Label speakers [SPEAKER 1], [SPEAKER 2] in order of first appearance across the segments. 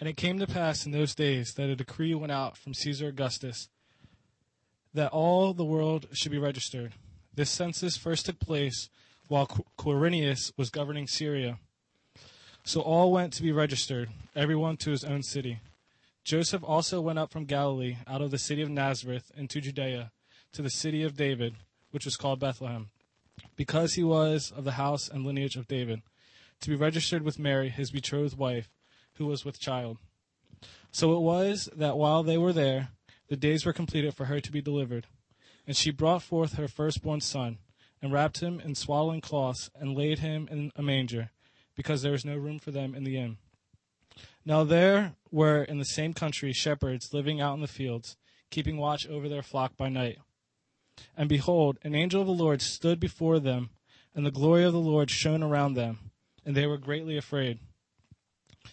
[SPEAKER 1] And it came to pass in those days that a decree went out from Caesar Augustus that all the world should be registered. This census first took place while Quirinius was governing Syria. So all went to be registered, everyone to his own city. Joseph also went up from Galilee, out of the city of Nazareth, into Judea, to the city of David, which was called Bethlehem, because he was of the house and lineage of David, to be registered with Mary, his betrothed wife, who was with child. So it was that while they were there, the days were completed for her to be delivered. And she brought forth her firstborn son, and wrapped him in swaddling cloths, and laid him in a manger, because there was no room for them in the inn. Now there were in the same country shepherds living out in the fields, keeping watch over their flock by night. And behold, an angel of the Lord stood before them, and the glory of the Lord shone around them, and they were greatly afraid.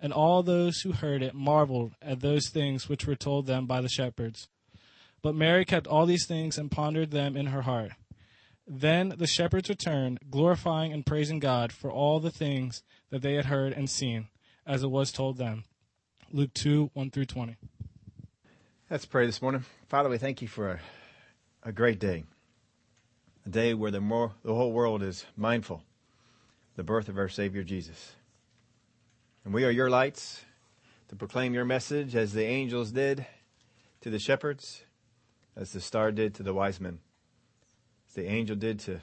[SPEAKER 1] And all those who heard it marveled at those things which were told them by the shepherds. But Mary kept all these things and pondered them in her heart. Then the shepherds returned, glorifying and praising God for all the things that they had heard and seen, as it was told them. Luke 2 1 through 20.
[SPEAKER 2] Let's pray this morning. Father, we thank you for a, a great day. A day where the, more, the whole world is mindful the birth of our Savior Jesus. And we are your lights to proclaim your message as the angels did to the shepherds, as the star did to the wise men, as the angel did to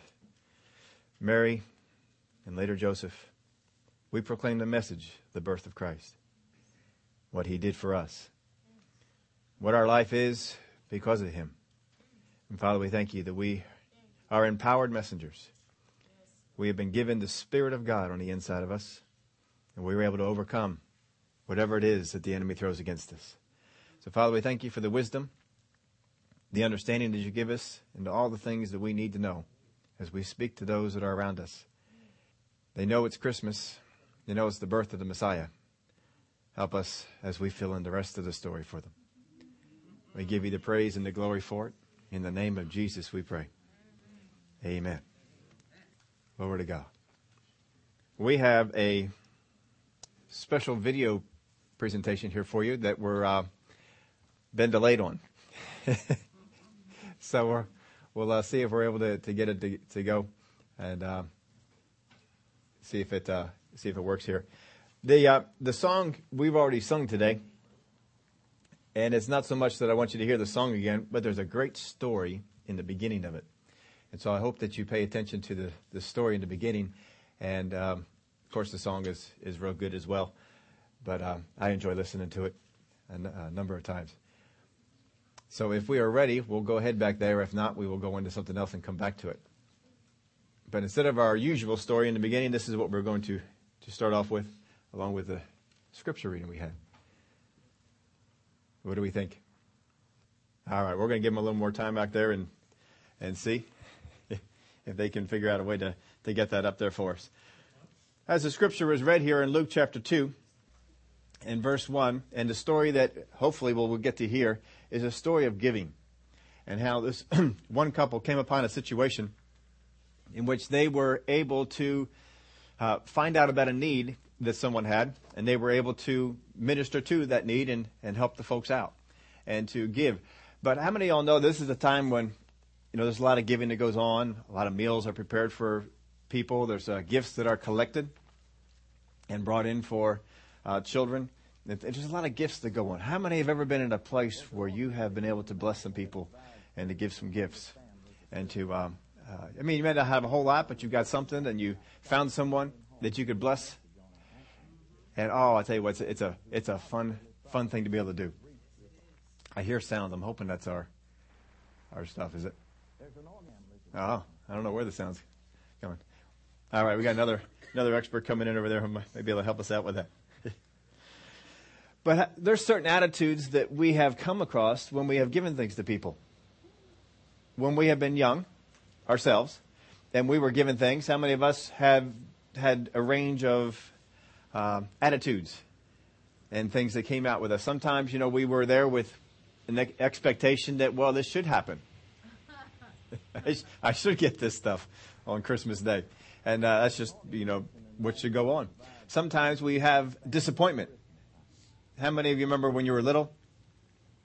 [SPEAKER 2] Mary and later Joseph. We proclaim the message, the birth of Christ, what he did for us what our life is because of Him. And Father, we thank you that we are empowered messengers. We have been given the Spirit of God on the inside of us, and we were able to overcome whatever it is that the enemy throws against us. So, Father, we thank you for the wisdom, the understanding that you give us, and all the things that we need to know as we speak to those that are around us. They know it's Christmas. They know it's the birth of the Messiah. Help us as we fill in the rest of the story for them. We give you the praise and the glory for it. In the name of Jesus, we pray. Amen. Glory to God. We have a special video presentation here for you that we're uh, been delayed on. so we're, we'll uh, see if we're able to, to get it to, to go and uh, see if it uh, see if it works here. The uh, the song we've already sung today and it's not so much that I want you to hear the song again, but there's a great story in the beginning of it. And so I hope that you pay attention to the, the story in the beginning. And um, course, the song is, is real good as well. But um, I enjoy listening to it a, a number of times. So if we are ready, we'll go ahead back there. If not, we will go into something else and come back to it. But instead of our usual story in the beginning, this is what we're going to, to start off with, along with the scripture reading we had. What do we think? All right, we're going to give them a little more time back there and and see if they can figure out a way to, to get that up there for us. As the scripture was read here in Luke chapter 2 in verse 1, and the story that hopefully we'll, we'll get to hear is a story of giving and how this one couple came upon a situation in which they were able to uh, find out about a need that someone had, and they were able to minister to that need and, and help the folks out and to give. But how many of y'all know this is a time when, you know, there's a lot of giving that goes on, a lot of meals are prepared for people, there's uh, gifts that are collected and brought in for uh, children. There's a lot of gifts that go on. How many have ever been in a place where you have been able to bless some people and to give some gifts and to, um, uh, I mean, you may not have a whole lot, but you've got something and you found someone that you could bless. And oh, I tell you what, it's a, it's a, it's a fun, fun thing to be able to do. I hear sounds. I'm hoping that's our, our stuff. Is it? Oh, I don't know where the sound's. All right, we got another another expert coming in over there who might be able to help us out with that. but there's certain attitudes that we have come across when we have given things to people. When we have been young ourselves and we were given things, how many of us have had a range of um, attitudes and things that came out with us? Sometimes, you know, we were there with an expectation that, well, this should happen. I should get this stuff on Christmas Day. And uh, that's just, you know, what should go on. Sometimes we have disappointment. How many of you remember when you were little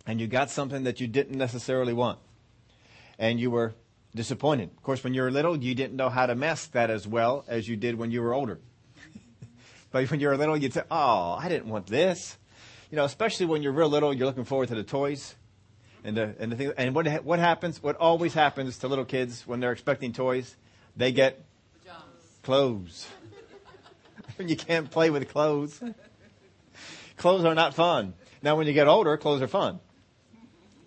[SPEAKER 2] and you got something that you didn't necessarily want and you were disappointed? Of course, when you were little, you didn't know how to mask that as well as you did when you were older. but when you were little, you'd say, oh, I didn't want this. You know, especially when you're real little, you're looking forward to the toys and the, and the thing, and what, what happens, what always happens to little kids when they're expecting toys, they get. Clothes. you can't play with clothes. clothes are not fun. Now, when you get older, clothes are fun.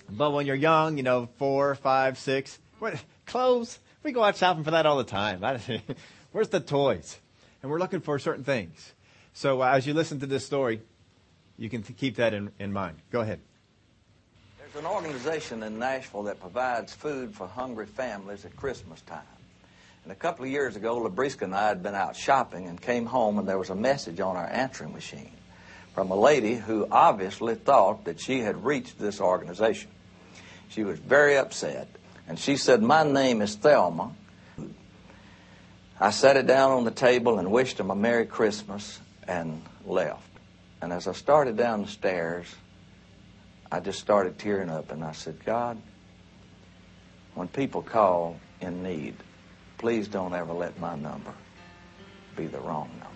[SPEAKER 2] But when you're young, you know, four, five, six, what, clothes, we go out shopping for that all the time. Where's the toys? And we're looking for certain things. So uh, as you listen to this story, you can th- keep that in, in mind. Go ahead.
[SPEAKER 3] There's an organization in Nashville that provides food for hungry families at Christmas time. And a couple of years ago, Labriska and I had been out shopping and came home, and there was a message on our answering machine from a lady who obviously thought that she had reached this organization. She was very upset, and she said, My name is Thelma. I sat it down on the table and wished him a Merry Christmas and left. And as I started down the stairs, I just started tearing up and I said, God, when people call in need, please don't ever let my number be the wrong number.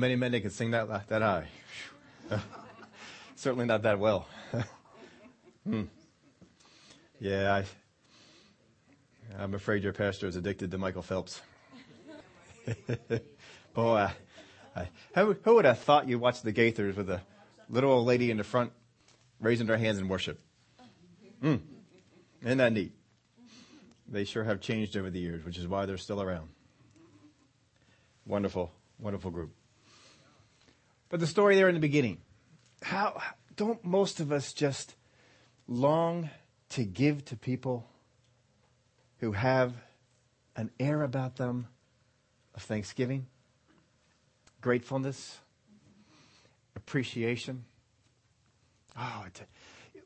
[SPEAKER 2] Many men that can sing that that high. Certainly not that well. Hmm. Yeah, I, I'm afraid your pastor is addicted to Michael Phelps. Boy, I, I, who, who would have thought you watched the Gaithers with a little old lady in the front raising her hands in worship? Hmm. Isn't that neat? They sure have changed over the years, which is why they're still around. Wonderful, wonderful group. But the story there in the beginning, how don't most of us just long to give to people who have an air about them of thanksgiving, gratefulness, appreciation? Oh,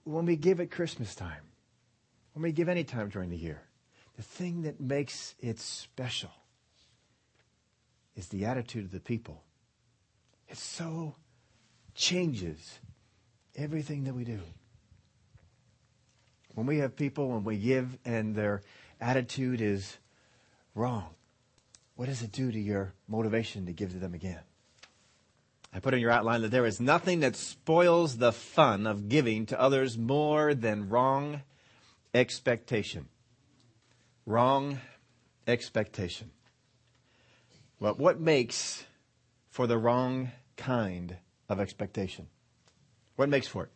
[SPEAKER 2] when we give at Christmas time, when we give any time during the year, the thing that makes it special is the attitude of the people. It so changes everything that we do. When we have people, when we give and their attitude is wrong, what does it do to your motivation to give to them again? I put in your outline that there is nothing that spoils the fun of giving to others more than wrong expectation. Wrong expectation. But what makes for the wrong kind of expectation? What makes for it?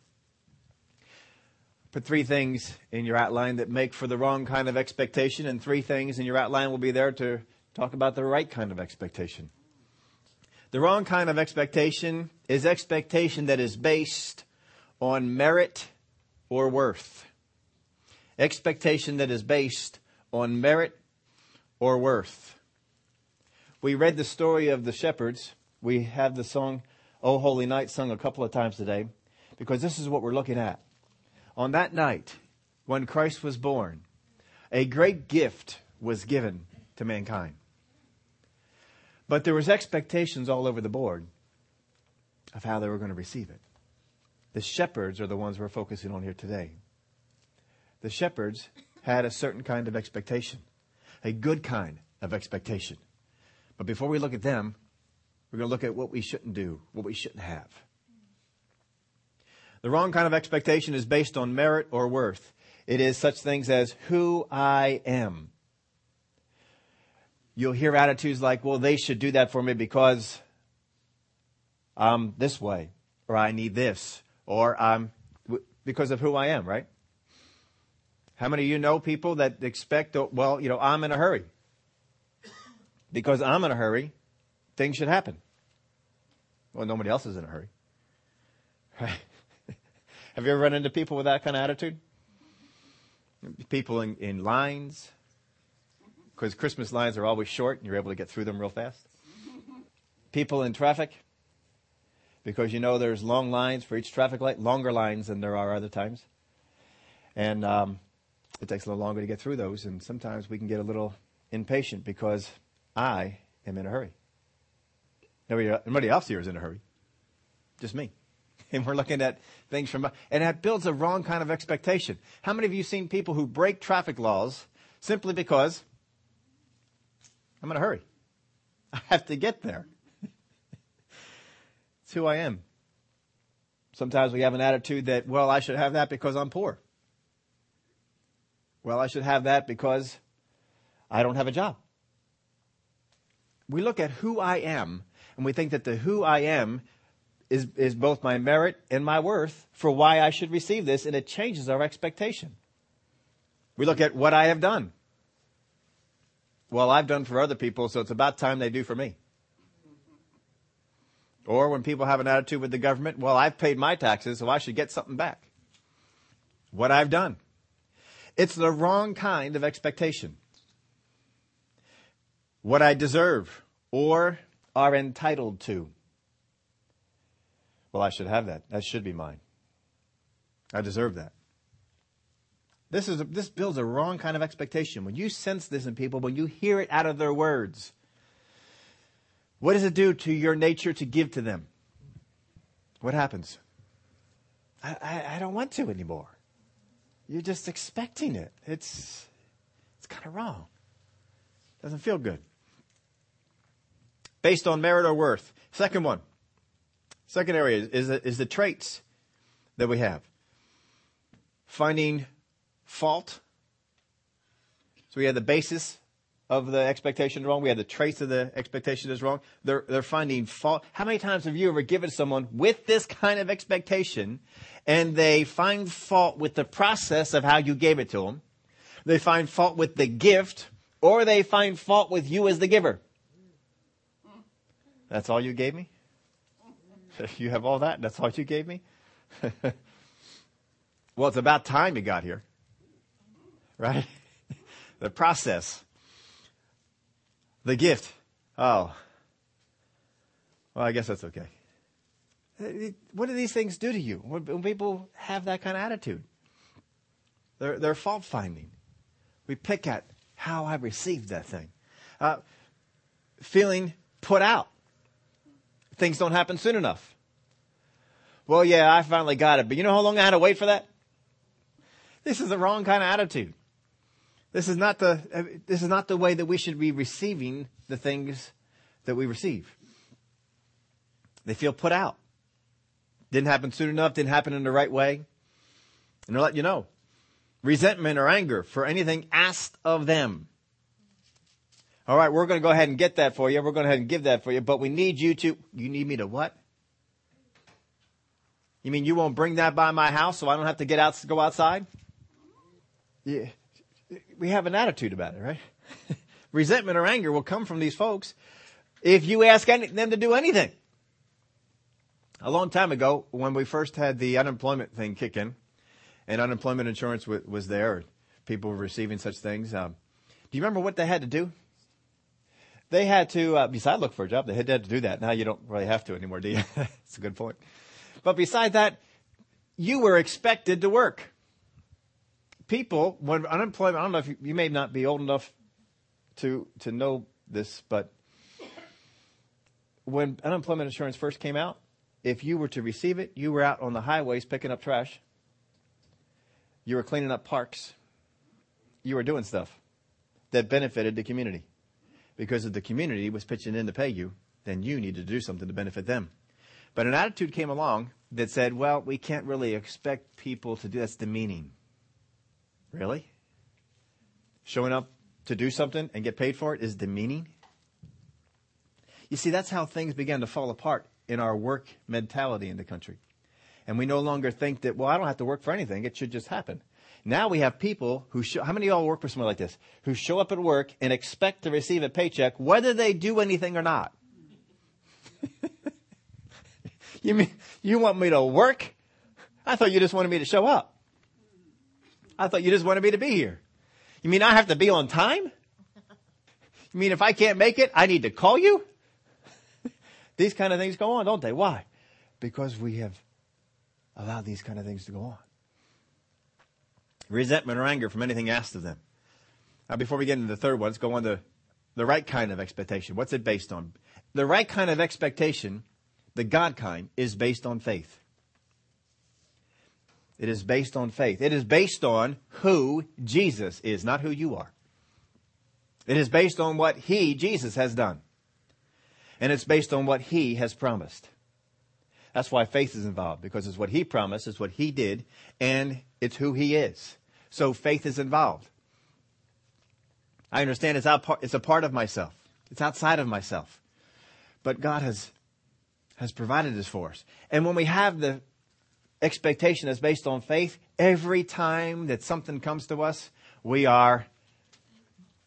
[SPEAKER 2] Put three things in your outline that make for the wrong kind of expectation, and three things in your outline will be there to talk about the right kind of expectation. The wrong kind of expectation is expectation that is based on merit or worth. Expectation that is based on merit or worth. We read the story of the shepherds. We have the song, O Holy Night, sung a couple of times today, because this is what we're looking at. On that night, when Christ was born, a great gift was given to mankind. But there was expectations all over the board of how they were going to receive it. The shepherds are the ones we're focusing on here today. The shepherds had a certain kind of expectation, a good kind of expectation. But before we look at them, we're going to look at what we shouldn't do, what we shouldn't have. The wrong kind of expectation is based on merit or worth. It is such things as who I am. You'll hear attitudes like, well, they should do that for me because I'm this way, or I need this, or I'm, because of who I am, right? How many of you know people that expect, well, you know, I'm in a hurry? Because I'm in a hurry, things should happen. Well, nobody else is in a hurry. Right? Have you ever run into people with that kind of attitude? People in, in lines, because Christmas lines are always short and you're able to get through them real fast. People in traffic, because you know there's long lines for each traffic light, longer lines than there are other times. And um, it takes a little longer to get through those, and sometimes we can get a little impatient because I am in a hurry. Nobody else here is in a hurry. Just me. And we're looking at things from, and that builds a wrong kind of expectation. How many of you seen people who break traffic laws simply because I'm in a hurry? I have to get there. it's who I am. Sometimes we have an attitude that, well, I should have that because I'm poor. Well, I should have that because I don't have a job. We look at who I am and we think that the who I am is, is both my merit and my worth for why I should receive this, and it changes our expectation. We look at what I have done. Well, I've done for other people, so it's about time they do for me. Or when people have an attitude with the government, well, I've paid my taxes, so I should get something back. What I've done. It's the wrong kind of expectation. What I deserve or are entitled to. Well, I should have that. That should be mine. I deserve that. This is a, this builds a wrong kind of expectation. When you sense this in people, when you hear it out of their words, what does it do to your nature to give to them? What happens? I, I, I don't want to anymore. You're just expecting it. It's it's kind of wrong. Doesn't feel good based on merit or worth. Second one. Second area is the, is the traits that we have. Finding fault. So we had the basis of the expectation wrong. We had the traits of the expectation is wrong. They're, they're finding fault. How many times have you ever given someone with this kind of expectation and they find fault with the process of how you gave it to them? They find fault with the gift or they find fault with you as the giver. That's all you gave me? You have all that? That's all you gave me? well, it's about time you got here. Right? the process. The gift. Oh. Well, I guess that's okay. What do these things do to you when people have that kind of attitude? They're, they're fault finding. We pick at how I received that thing. Uh, feeling put out things don't happen soon enough. Well, yeah, I finally got it, but you know how long I had to wait for that? This is the wrong kind of attitude. This is not the, this is not the way that we should be receiving the things that we receive. They feel put out. Didn't happen soon enough, didn't happen in the right way. And they'll let you know. Resentment or anger for anything asked of them. All right, we're going to go ahead and get that for you. We're going to go ahead and give that for you, but we need you to, you need me to what? You mean you won't bring that by my house so I don't have to get out, go outside? Yeah. We have an attitude about it, right? Resentment or anger will come from these folks if you ask any, them to do anything. A long time ago, when we first had the unemployment thing kick in, and unemployment insurance w- was there, people were receiving such things. Um, do you remember what they had to do? They had to, uh, besides look for a job, they had to do that. Now you don't really have to anymore, do you? That's a good point. But beside that, you were expected to work. People, when unemployment, I don't know if you, you may not be old enough to, to know this, but when unemployment insurance first came out, if you were to receive it, you were out on the highways picking up trash. You were cleaning up parks. You were doing stuff that benefited the community because if the community was pitching in to pay you, then you needed to do something to benefit them. But an attitude came along that said, well, we can't really expect people to do that's demeaning. Really? Showing up to do something and get paid for it is demeaning? You see, that's how things began to fall apart in our work mentality in the country. And we no longer think that, well, I don't have to work for anything. It should just happen. Now we have people who show, how many of y'all work for someone like this? Who show up at work and expect to receive a paycheck whether they do anything or not. you mean, you want me to work? I thought you just wanted me to show up. I thought you just wanted me to be here. You mean I have to be on time? You mean if I can't make it, I need to call you? these kind of things go on, don't they? Why? Because we have allowed these kind of things to go on. Resentment or anger from anything asked of them. Now, before we get into the third one, let's go on to the right kind of expectation. What's it based on? The right kind of expectation, the God kind, is based on faith. It is based on faith. It is based on who Jesus is, not who you are. It is based on what He, Jesus, has done. And it's based on what He has promised. That's why faith is involved, because it's what He promised, it's what He did, and it's who He is. So faith is involved. I understand it's, out, it's a part of myself. It's outside of myself. But God has, has provided this for us. And when we have the expectation that's based on faith, every time that something comes to us, we are,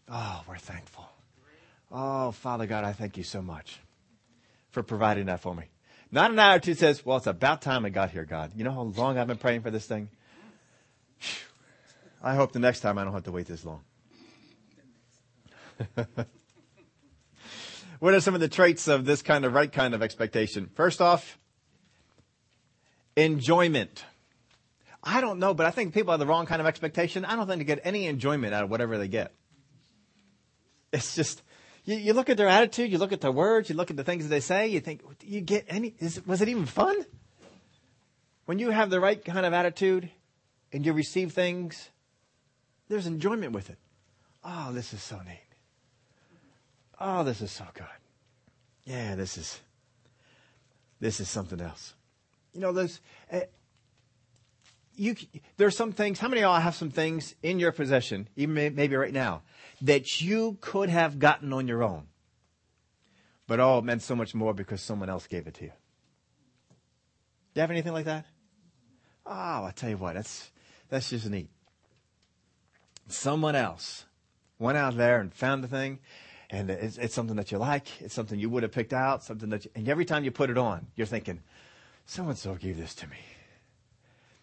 [SPEAKER 2] oh, we're thankful. Oh, Father God, I thank you so much for providing that for me. Not an hour or two says, well, it's about time I got here, God. You know how long I've been praying for this thing? I hope the next time I don't have to wait this long. what are some of the traits of this kind of right kind of expectation? First off, enjoyment. I don't know, but I think people have the wrong kind of expectation. I don't think they get any enjoyment out of whatever they get. It's just, you, you look at their attitude, you look at their words, you look at the things that they say, you think, you get any, is, was it even fun? When you have the right kind of attitude and you receive things, there's enjoyment with it. Oh, this is so neat. Oh, this is so good. Yeah, this is, this is something else. You know, those, uh, you, there's some things, how many of y'all have some things in your possession, even maybe right now, that you could have gotten on your own? But oh, it meant so much more because someone else gave it to you. Do you have anything like that? Oh, I tell you what, that's, that's just neat. Someone else went out there and found the thing, and it's, it's something that you like. It's something you would have picked out. Something that, you, and every time you put it on, you're thinking, so and so gave this to me.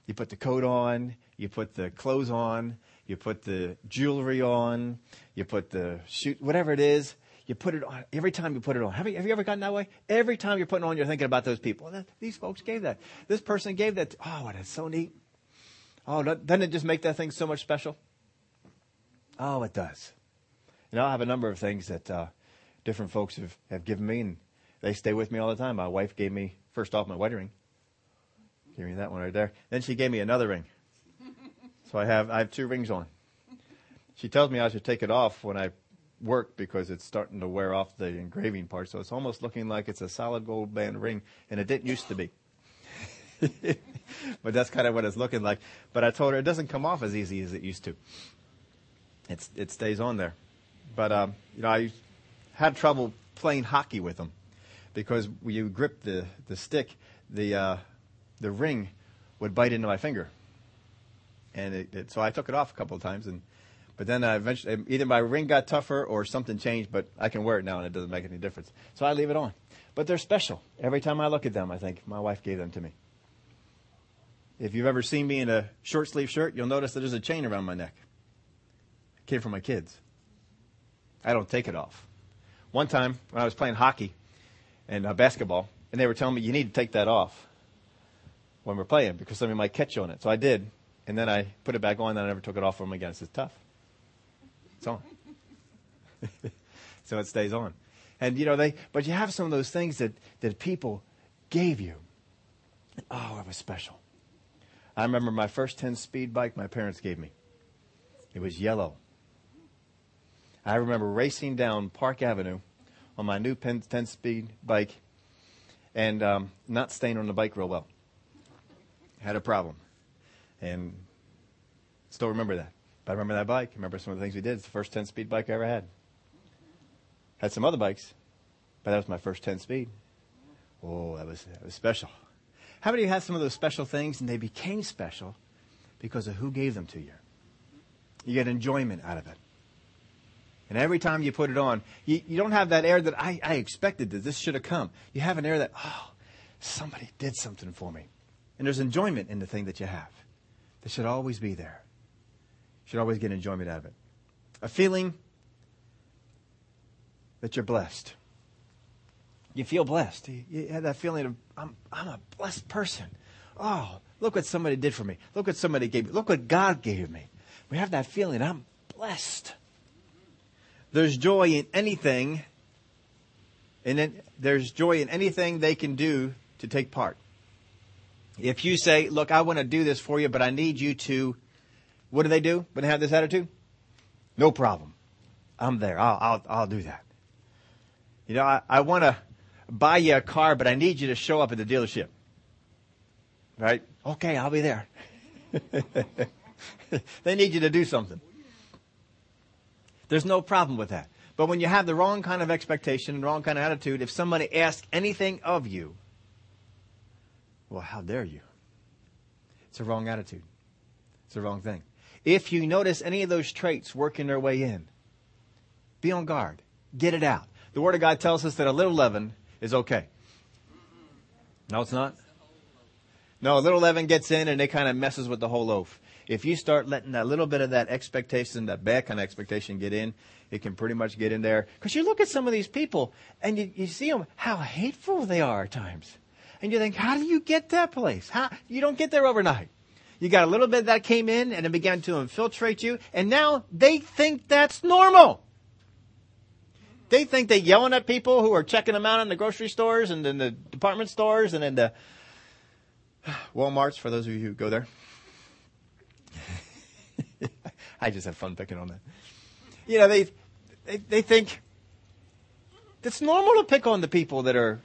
[SPEAKER 2] You put the coat on, you put the clothes on, you put the jewelry on, you put the shoot, whatever it is, you put it on. Every time you put it on, have you, have you ever gotten that way? Every time you're putting on, you're thinking about those people. These folks gave that. This person gave that. Oh, that's so neat. Oh, doesn't it just make that thing so much special? Oh, it does. You know, I have a number of things that uh, different folks have, have given me, and they stay with me all the time. My wife gave me, first off, my wedding ring. Give me that one right there. Then she gave me another ring. So I have, I have two rings on. She tells me I should take it off when I work because it's starting to wear off the engraving part. So it's almost looking like it's a solid gold band ring, and it didn't used to be. but that's kind of what it's looking like. But I told her it doesn't come off as easy as it used to. It's, it stays on there. But, um, you know, I had trouble playing hockey with them because when you grip the, the stick, the, uh, the ring would bite into my finger. And it, it, so I took it off a couple of times, and but then I eventually either my ring got tougher or something changed. But I can wear it now, and it doesn't make any difference. So I leave it on. But they're special. Every time I look at them, I think my wife gave them to me. If you've ever seen me in a short sleeve shirt, you'll notice that there's a chain around my neck. Kid for my kids. I don't take it off. One time when I was playing hockey and uh, basketball, and they were telling me you need to take that off when we're playing because somebody might catch you on it. So I did, and then I put it back on, and I never took it off from them again. It's tough. It's on. so it stays on. And you know they, but you have some of those things that that people gave you. Oh, it was special. I remember my first 10 speed bike my parents gave me. It was yellow. I remember racing down Park Avenue on my new 10 speed bike and um, not staying on the bike real well. Had a problem. And still remember that. But I remember that bike. I remember some of the things we did. It's the first 10 speed bike I ever had. Had some other bikes, but that was my first 10 speed. Oh, that was, that was special. How many of you had some of those special things and they became special because of who gave them to you? You get enjoyment out of it. And every time you put it on, you, you don't have that air that I, I expected that this should have come. You have an air that, oh, somebody did something for me. And there's enjoyment in the thing that you have. That should always be there. You should always get enjoyment out of it. A feeling that you're blessed. You feel blessed. You, you have that feeling of, I'm, I'm a blessed person. Oh, look what somebody did for me. Look what somebody gave me. Look what God gave me. We have that feeling, I'm blessed. There's joy in anything, and then there's joy in anything they can do to take part. If you say, look, I want to do this for you, but I need you to, what do they do when they have this attitude? No problem. I'm there. I'll, I'll, I'll do that. You know, I, I want to buy you a car, but I need you to show up at the dealership. Right? Okay, I'll be there. they need you to do something. There's no problem with that. But when you have the wrong kind of expectation and wrong kind of attitude, if somebody asks anything of you, well, how dare you? It's a wrong attitude. It's a wrong thing. If you notice any of those traits working their way in, be on guard. Get it out. The Word of God tells us that a little leaven is okay. No, it's not. No, a little leaven gets in and it kind of messes with the whole loaf if you start letting that little bit of that expectation, that bad kind of expectation get in, it can pretty much get in there. Because you look at some of these people and you, you see them, how hateful they are at times. And you think, how do you get that place? How, you don't get there overnight. You got a little bit that came in and it began to infiltrate you, and now they think that's normal. They think that yelling at people who are checking them out in the grocery stores and in the department stores and in the Walmarts, for those of you who go there. I just have fun picking on that. You know, they, they, they think it's normal to pick on the people that are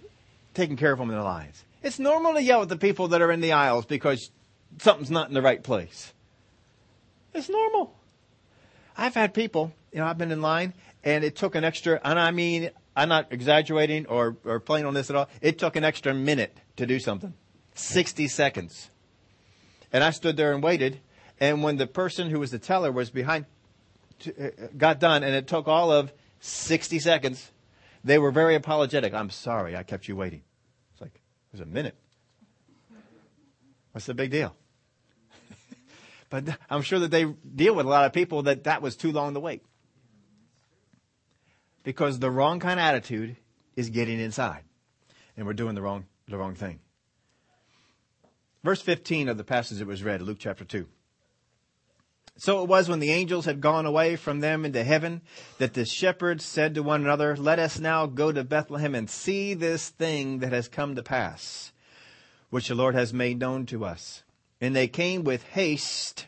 [SPEAKER 2] taking care of them in their lives. It's normal to yell at the people that are in the aisles because something's not in the right place. It's normal. I've had people, you know, I've been in line and it took an extra, and I mean, I'm not exaggerating or, or playing on this at all. It took an extra minute to do something. 60 seconds. And I stood there and waited and when the person who was the teller was behind, uh, got done, and it took all of 60 seconds, they were very apologetic. I'm sorry, I kept you waiting. It's like, it was a minute. What's the big deal? but I'm sure that they deal with a lot of people that that was too long to wait. Because the wrong kind of attitude is getting inside. And we're doing the wrong, the wrong thing. Verse 15 of the passage that was read, Luke chapter 2. So it was when the angels had gone away from them into heaven that the shepherds said to one another, Let us now go to Bethlehem and see this thing that has come to pass, which the Lord has made known to us. And they came with haste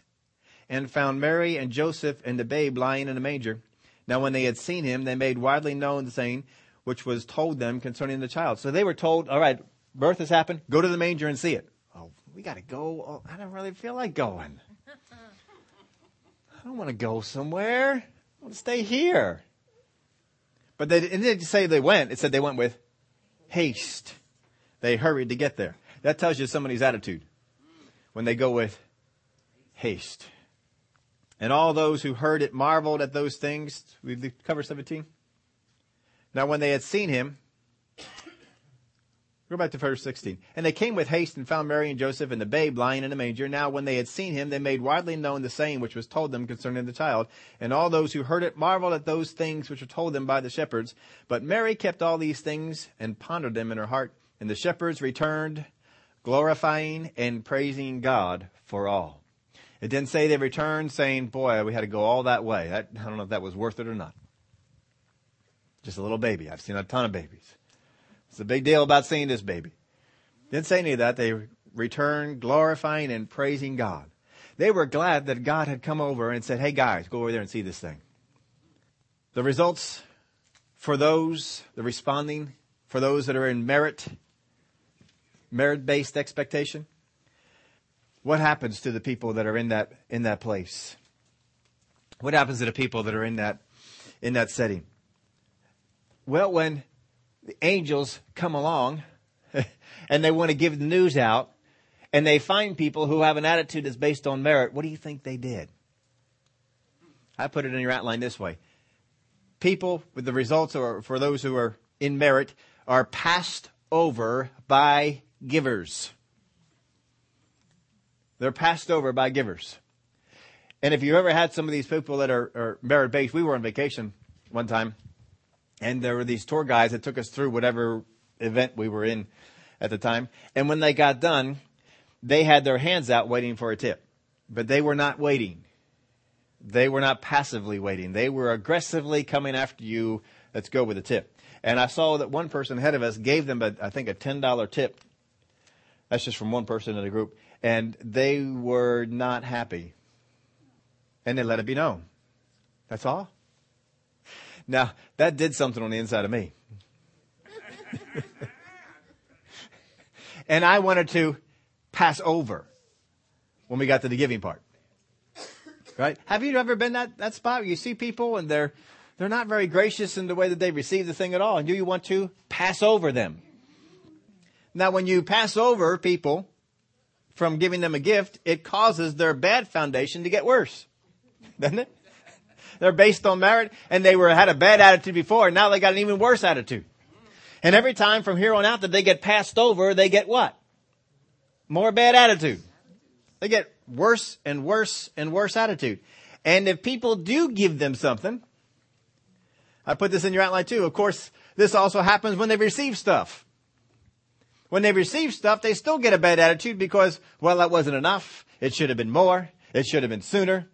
[SPEAKER 2] and found Mary and Joseph and the babe lying in a manger. Now when they had seen him, they made widely known the saying which was told them concerning the child. So they were told, all right, birth has happened. Go to the manger and see it. Oh, we got to go. Oh, I don't really feel like going. I don't want to go somewhere. I want to stay here. But they didn't say they went. It said they went with haste. They hurried to get there. That tells you somebody's attitude when they go with haste. And all those who heard it marveled at those things. We cover 17. Now when they had seen him, Go back to verse 16. And they came with haste and found Mary and Joseph and the babe lying in a manger. Now when they had seen him, they made widely known the saying which was told them concerning the child. And all those who heard it marveled at those things which were told them by the shepherds. But Mary kept all these things and pondered them in her heart. And the shepherds returned, glorifying and praising God for all. It didn't say they returned saying, boy, we had to go all that way. That, I don't know if that was worth it or not. Just a little baby. I've seen a ton of babies. It's a big deal about seeing this baby. Didn't say any of that. They returned glorifying and praising God. They were glad that God had come over and said, hey guys, go over there and see this thing. The results for those, the responding, for those that are in merit, merit based expectation, what happens to the people that are in that, in that place? What happens to the people that are in that, in that setting? Well, when the angels come along and they want to give the news out and they find people who have an attitude that's based on merit, what do you think they did? I put it in your outline this way. People with the results or for those who are in merit are passed over by givers. They're passed over by givers. And if you ever had some of these people that are, are merit based, we were on vacation one time, and there were these tour guys that took us through whatever event we were in at the time. And when they got done, they had their hands out waiting for a tip. But they were not waiting. They were not passively waiting. They were aggressively coming after you. Let's go with a tip. And I saw that one person ahead of us gave them, a, I think, a $10 tip. That's just from one person in the group. And they were not happy. And they let it be known. That's all. Now, that did something on the inside of me. and I wanted to pass over when we got to the giving part. Right? Have you ever been that, that spot where you see people and they're, they're not very gracious in the way that they receive the thing at all, and you want to pass over them? Now, when you pass over people from giving them a gift, it causes their bad foundation to get worse. Doesn't it? They're based on merit, and they were had a bad attitude before, and now they got an even worse attitude. And every time from here on out that they get passed over, they get what? More bad attitude. They get worse and worse and worse attitude. And if people do give them something, I put this in your outline too. Of course, this also happens when they receive stuff. When they receive stuff, they still get a bad attitude because, well, that wasn't enough. It should have been more. It should have been sooner.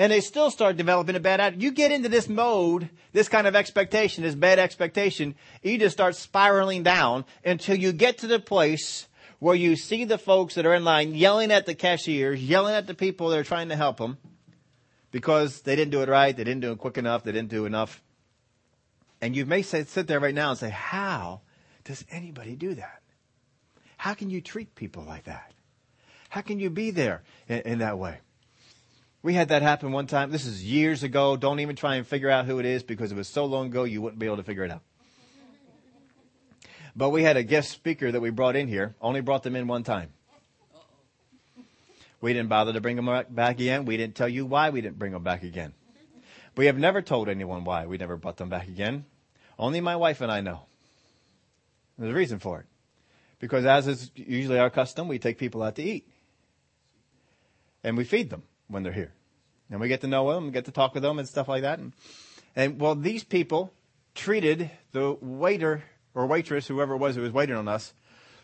[SPEAKER 2] And they still start developing a bad attitude. You get into this mode, this kind of expectation, this bad expectation, you just start spiraling down until you get to the place where you see the folks that are in line yelling at the cashiers, yelling at the people that are trying to help them because they didn't do it right, they didn't do it quick enough, they didn't do enough. And you may say, sit there right now and say, how does anybody do that? How can you treat people like that? How can you be there in, in that way? We had that happen one time. This is years ago. Don't even try and figure out who it is because it was so long ago you wouldn't be able to figure it out. But we had a guest speaker that we brought in here, only brought them in one time. We didn't bother to bring them back again. We didn't tell you why we didn't bring them back again. We have never told anyone why we never brought them back again. Only my wife and I know. There's a reason for it. Because as is usually our custom, we take people out to eat. And we feed them when they're here. And we get to know them, get to talk with them and stuff like that. And, and well, these people treated the waiter or waitress, whoever it was who was waiting on us,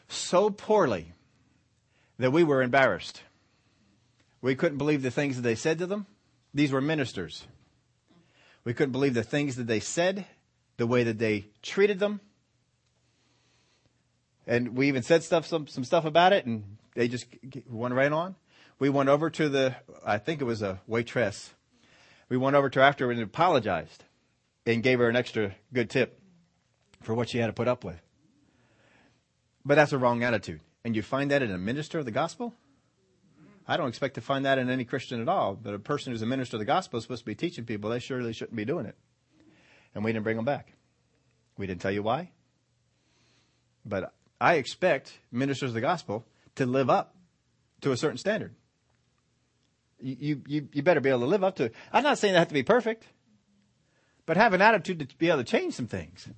[SPEAKER 2] so poorly that we were embarrassed. We couldn't believe the things that they said to them. These were ministers. We couldn't believe the things that they said, the way that they treated them. And we even said stuff, some, some stuff about it, and they just went right on. We went over to the, I think it was a waitress. We went over to her after and apologized and gave her an extra good tip for what she had to put up with. But that's a wrong attitude. And you find that in a minister of the gospel? I don't expect to find that in any Christian at all. But a person who's a minister of the gospel is supposed to be teaching people. They surely shouldn't be doing it. And we didn't bring them back. We didn't tell you why. But I expect ministers of the gospel to live up to a certain standard. You, you, you better be able to live up to it. I'm not saying they have to be perfect, but have an attitude to be able to change some things.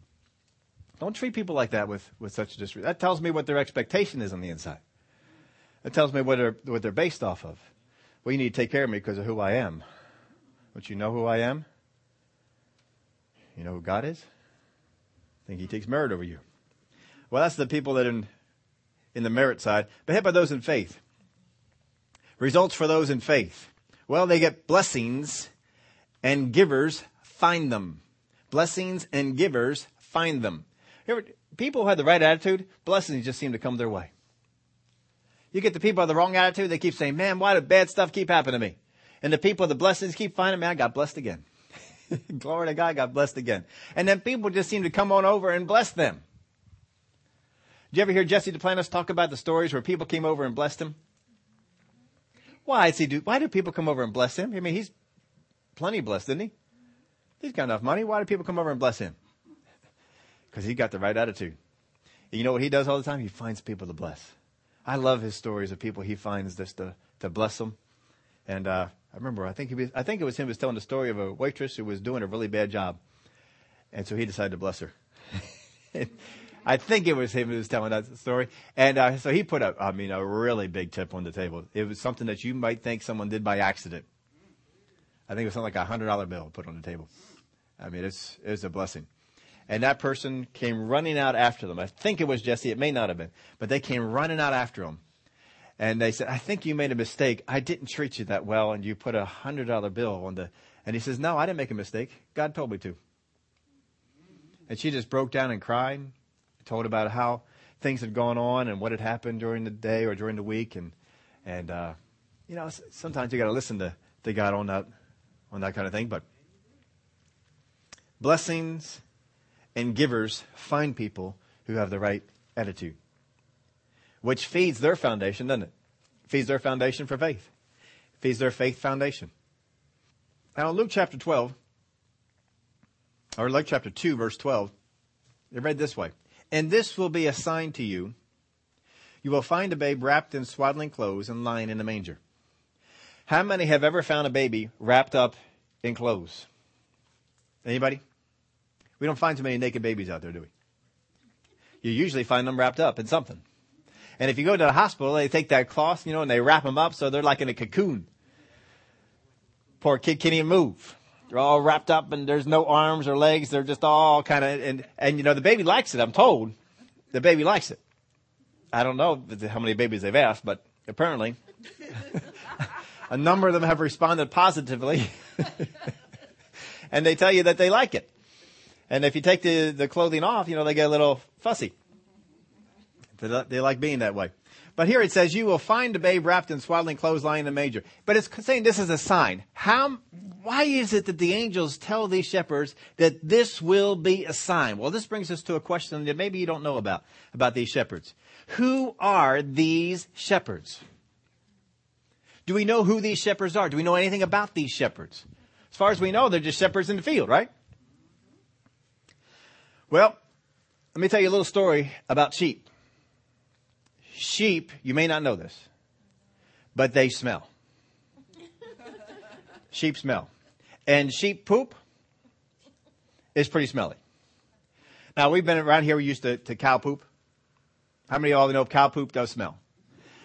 [SPEAKER 2] Don't treat people like that with, with such disrespect. That tells me what their expectation is on the inside. That tells me what they're, what they're based off of. Well, you need to take care of me because of who I am. But you know who I am? You know who God is? I think He takes merit over you. Well, that's the people that are in, in the merit side. But how about those in faith? Results for those in faith. Well, they get blessings and givers find them. Blessings and givers find them. People who have the right attitude, blessings just seem to come their way. You get the people with the wrong attitude, they keep saying, man, why do bad stuff keep happening to me? And the people with the blessings keep finding, man, I got blessed again. Glory to God, I got blessed again. And then people just seem to come on over and bless them. Did you ever hear Jesse Duplantis talk about the stories where people came over and blessed him? Why does he do? Why do people come over and bless him? I mean, he's plenty blessed, isn't he? He's got enough money. Why do people come over and bless him? Because he got the right attitude. You know what he does all the time? He finds people to bless. I love his stories of people he finds just to, to bless them. And uh, I remember, I think, he was, I think it was him who was telling the story of a waitress who was doing a really bad job. And so he decided to bless her. I think it was him who was telling that story. And uh, so he put a, I mean, a really big tip on the table. It was something that you might think someone did by accident. I think it was something like a hundred dollar bill put on the table. I mean, it's, it was a blessing. And that person came running out after them. I think it was Jesse. It may not have been, but they came running out after him. And they said, I think you made a mistake. I didn't treat you that well. And you put a hundred dollar bill on the, and he says, no, I didn't make a mistake. God told me to. And she just broke down and cried, told about how things had gone on and what had happened during the day or during the week. And, and, uh, you know, sometimes you got to listen to, to God on that, on that kind of thing. But blessings and givers find people who have the right attitude, which feeds their foundation, doesn't it? Feeds their foundation for faith, feeds their faith foundation. Now, Luke chapter 12, or Luke chapter 2, verse 12, they read this way And this will be a sign to you. You will find a babe wrapped in swaddling clothes and lying in a manger. How many have ever found a baby wrapped up in clothes? Anybody? We don't find too many naked babies out there, do we? You usually find them wrapped up in something. And if you go to the hospital, they take that cloth, you know, and they wrap them up so they're like in a cocoon. Poor kid can't even move. They're all wrapped up and there's no arms or legs. They're just all kind of, and, and you know, the baby likes it, I'm told. The baby likes it. I don't know how many babies they've asked, but apparently a number of them have responded positively. and they tell you that they like it. And if you take the, the clothing off, you know, they get a little fussy. They, they like being that way. But here it says, you will find a babe wrapped in swaddling clothes lying in a manger. But it's saying this is a sign. How, why is it that the angels tell these shepherds that this will be a sign? Well, this brings us to a question that maybe you don't know about, about these shepherds. Who are these shepherds? Do we know who these shepherds are? Do we know anything about these shepherds? As far as we know, they're just shepherds in the field, right? Well, let me tell you a little story about sheep. Sheep, you may not know this, but they smell. sheep smell. And sheep poop is pretty smelly. Now, we've been around here, we used to, to cow poop. How many of y'all know cow poop does smell?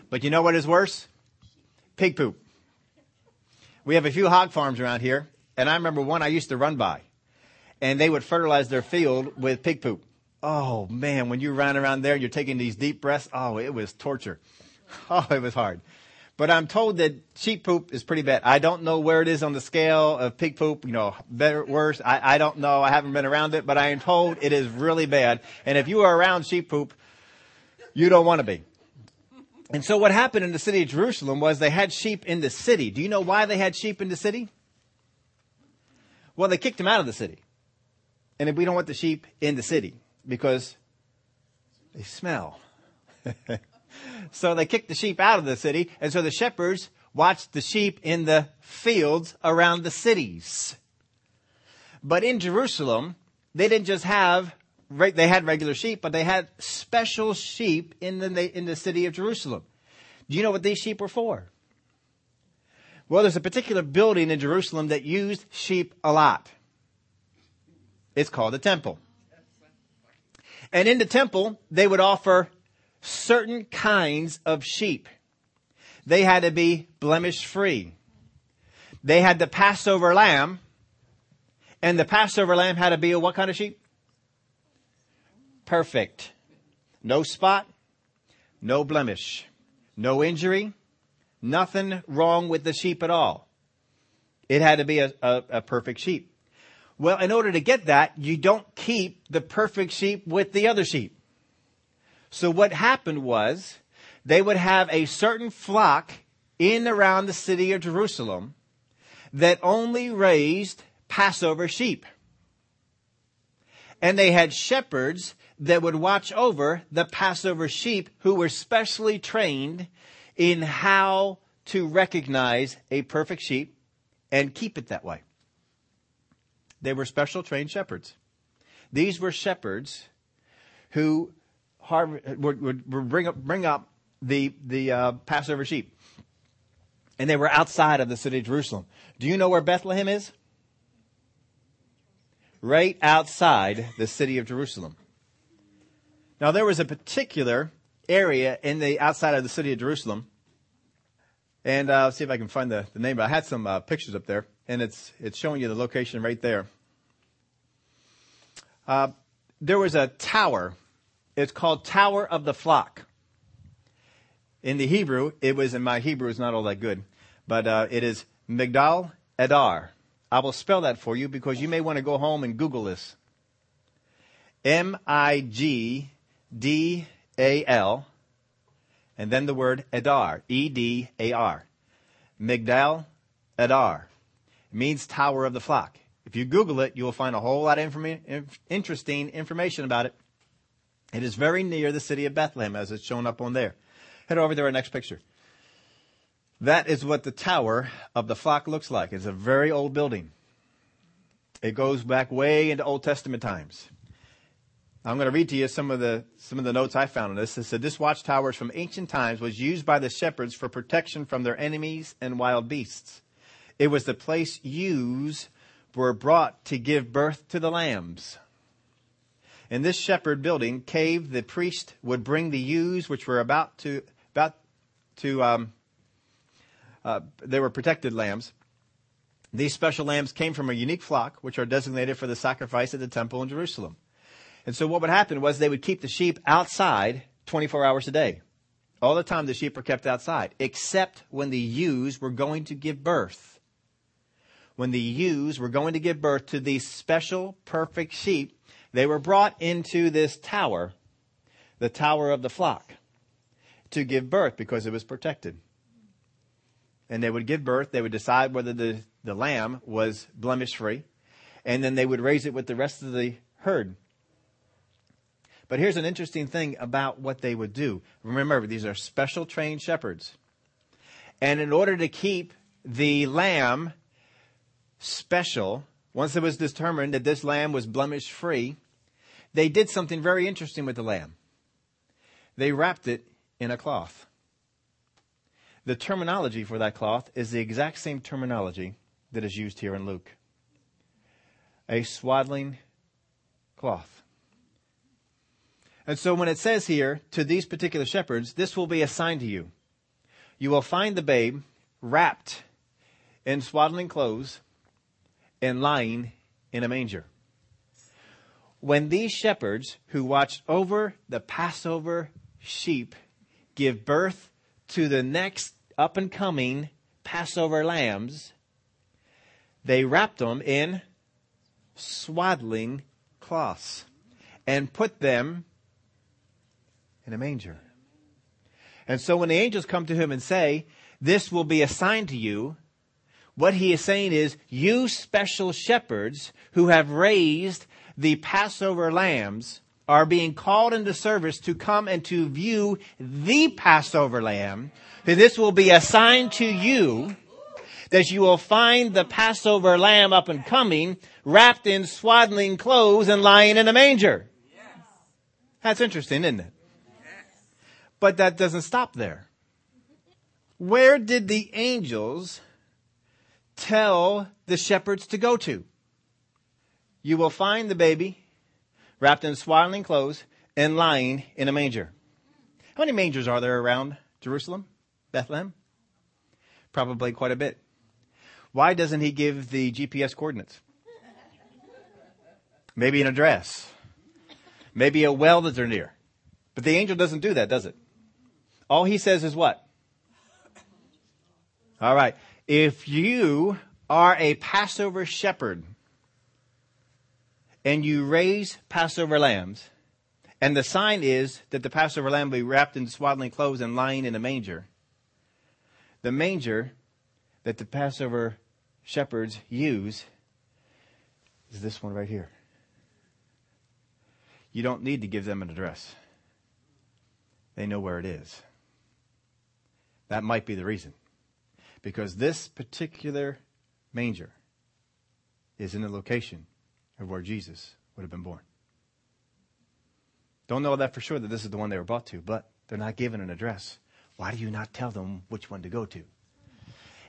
[SPEAKER 2] But you know what is worse? Pig poop. We have a few hog farms around here, and I remember one I used to run by and they would fertilize their field with pig poop. Oh man, when you ran around there and you're taking these deep breaths, oh, it was torture. Oh, it was hard. But I'm told that sheep poop is pretty bad. I don't know where it is on the scale of pig poop, you know, better, worse. I, I don't know. I haven't been around it, but I am told it is really bad. And if you are around sheep poop, you don't want to be. And so what happened in the city of Jerusalem was they had sheep in the city. Do you know why they had sheep in the city? Well, they kicked them out of the city. And if we don't want the sheep in the city because they smell. so they kicked the sheep out of the city, and so the shepherds watched the sheep in the fields around the cities. But in Jerusalem, they didn't just have they had regular sheep, but they had special sheep in the in the city of Jerusalem. Do you know what these sheep were for? Well, there's a particular building in Jerusalem that used sheep a lot. It's called the temple. And in the temple, they would offer certain kinds of sheep. They had to be blemish free. They had the Passover lamb, and the Passover lamb had to be a what kind of sheep? Perfect. No spot, no blemish, no injury, nothing wrong with the sheep at all. It had to be a, a, a perfect sheep. Well, in order to get that, you don't keep the perfect sheep with the other sheep. So what happened was they would have a certain flock in around the city of Jerusalem that only raised Passover sheep. And they had shepherds that would watch over the Passover sheep who were specially trained in how to recognize a perfect sheep and keep it that way. They were special trained shepherds. These were shepherds who would, would, bring, up, bring up the, the uh, Passover sheep. And they were outside of the city of Jerusalem. Do you know where Bethlehem is? Right outside the city of Jerusalem. Now there was a particular area in the outside of the city of Jerusalem, and uh, see if I can find the, the name. But I had some uh, pictures up there, and it's it's showing you the location right there. Uh, there was a tower. It's called Tower of the Flock. In the Hebrew, it was in my Hebrew is not all that good, but uh, it is Migdal Edar. I will spell that for you because you may want to go home and Google this. M I G D A L, and then the word Edar, E D A R. Migdal Edar. It means Tower of the Flock. If you Google it, you will find a whole lot of informa- interesting information about it. It is very near the city of Bethlehem, as it's shown up on there. Head over to our next picture. That is what the Tower of the Flock looks like. It's a very old building. It goes back way into Old Testament times. I'm going to read to you some of the some of the notes I found on this. It said this watchtower from ancient times was used by the shepherds for protection from their enemies and wild beasts. It was the place ewes were brought to give birth to the lambs. In this shepherd building cave, the priest would bring the ewes, which were about to about to um, uh, they were protected lambs. These special lambs came from a unique flock, which are designated for the sacrifice at the temple in Jerusalem. And so what would happen was they would keep the sheep outside 24 hours a day. All the time the sheep were kept outside, except when the ewes were going to give birth. When the ewes were going to give birth to these special, perfect sheep, they were brought into this tower, the tower of the flock, to give birth because it was protected. And they would give birth, they would decide whether the, the lamb was blemish free, and then they would raise it with the rest of the herd. But here's an interesting thing about what they would do. Remember, these are special trained shepherds. And in order to keep the lamb special, once it was determined that this lamb was blemish free, they did something very interesting with the lamb. They wrapped it in a cloth. The terminology for that cloth is the exact same terminology that is used here in Luke a swaddling cloth. And so when it says here to these particular shepherds, this will be a sign to you. You will find the babe wrapped in swaddling clothes and lying in a manger. When these shepherds who watched over the Passover sheep give birth to the next up and coming Passover lambs, they wrapped them in swaddling cloths and put them in a manger. And so when the angels come to him and say, this will be a sign to you, what he is saying is, you special shepherds who have raised the Passover lambs are being called into service to come and to view the Passover lamb. This will be a sign to you that you will find the Passover lamb up and coming, wrapped in swaddling clothes and lying in a manger. That's interesting, isn't it? But that doesn't stop there. Where did the angels tell the shepherds to go to? You will find the baby wrapped in swaddling clothes and lying in a manger. How many mangers are there around Jerusalem, Bethlehem? Probably quite a bit. Why doesn't he give the GPS coordinates? Maybe an address. Maybe a well that they're near. But the angel doesn't do that, does it? All he says is what? All right. If you are a Passover shepherd and you raise Passover lambs, and the sign is that the Passover lamb will be wrapped in swaddling clothes and lying in a manger, the manger that the Passover shepherds use is this one right here. You don't need to give them an address. They know where it is. That might be the reason. Because this particular manger is in the location of where Jesus would have been born. Don't know that for sure that this is the one they were brought to, but they're not given an address. Why do you not tell them which one to go to?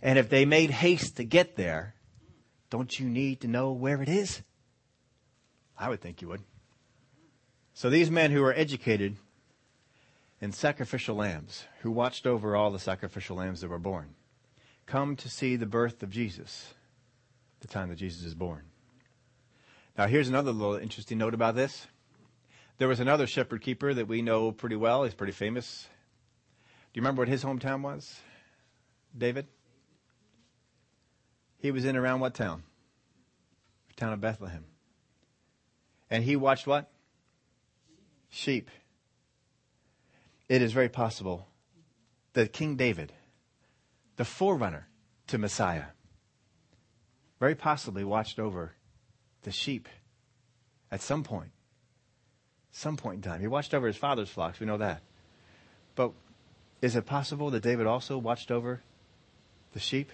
[SPEAKER 2] And if they made haste to get there, don't you need to know where it is? I would think you would. So these men who were educated in sacrificial lambs, who watched over all the sacrificial lambs that were born, come to see the birth of Jesus, the time that Jesus is born. Now here's another little interesting note about this. There was another shepherd keeper that we know pretty well. He's pretty famous. Do you remember what his hometown was? David? He was in around what town? The town of Bethlehem. And he watched what? Sheep. It is very possible that King David, the forerunner to Messiah, very possibly watched over the sheep at some point some point in time. He watched over his father's flocks. We know that. But is it possible that David also watched over the sheep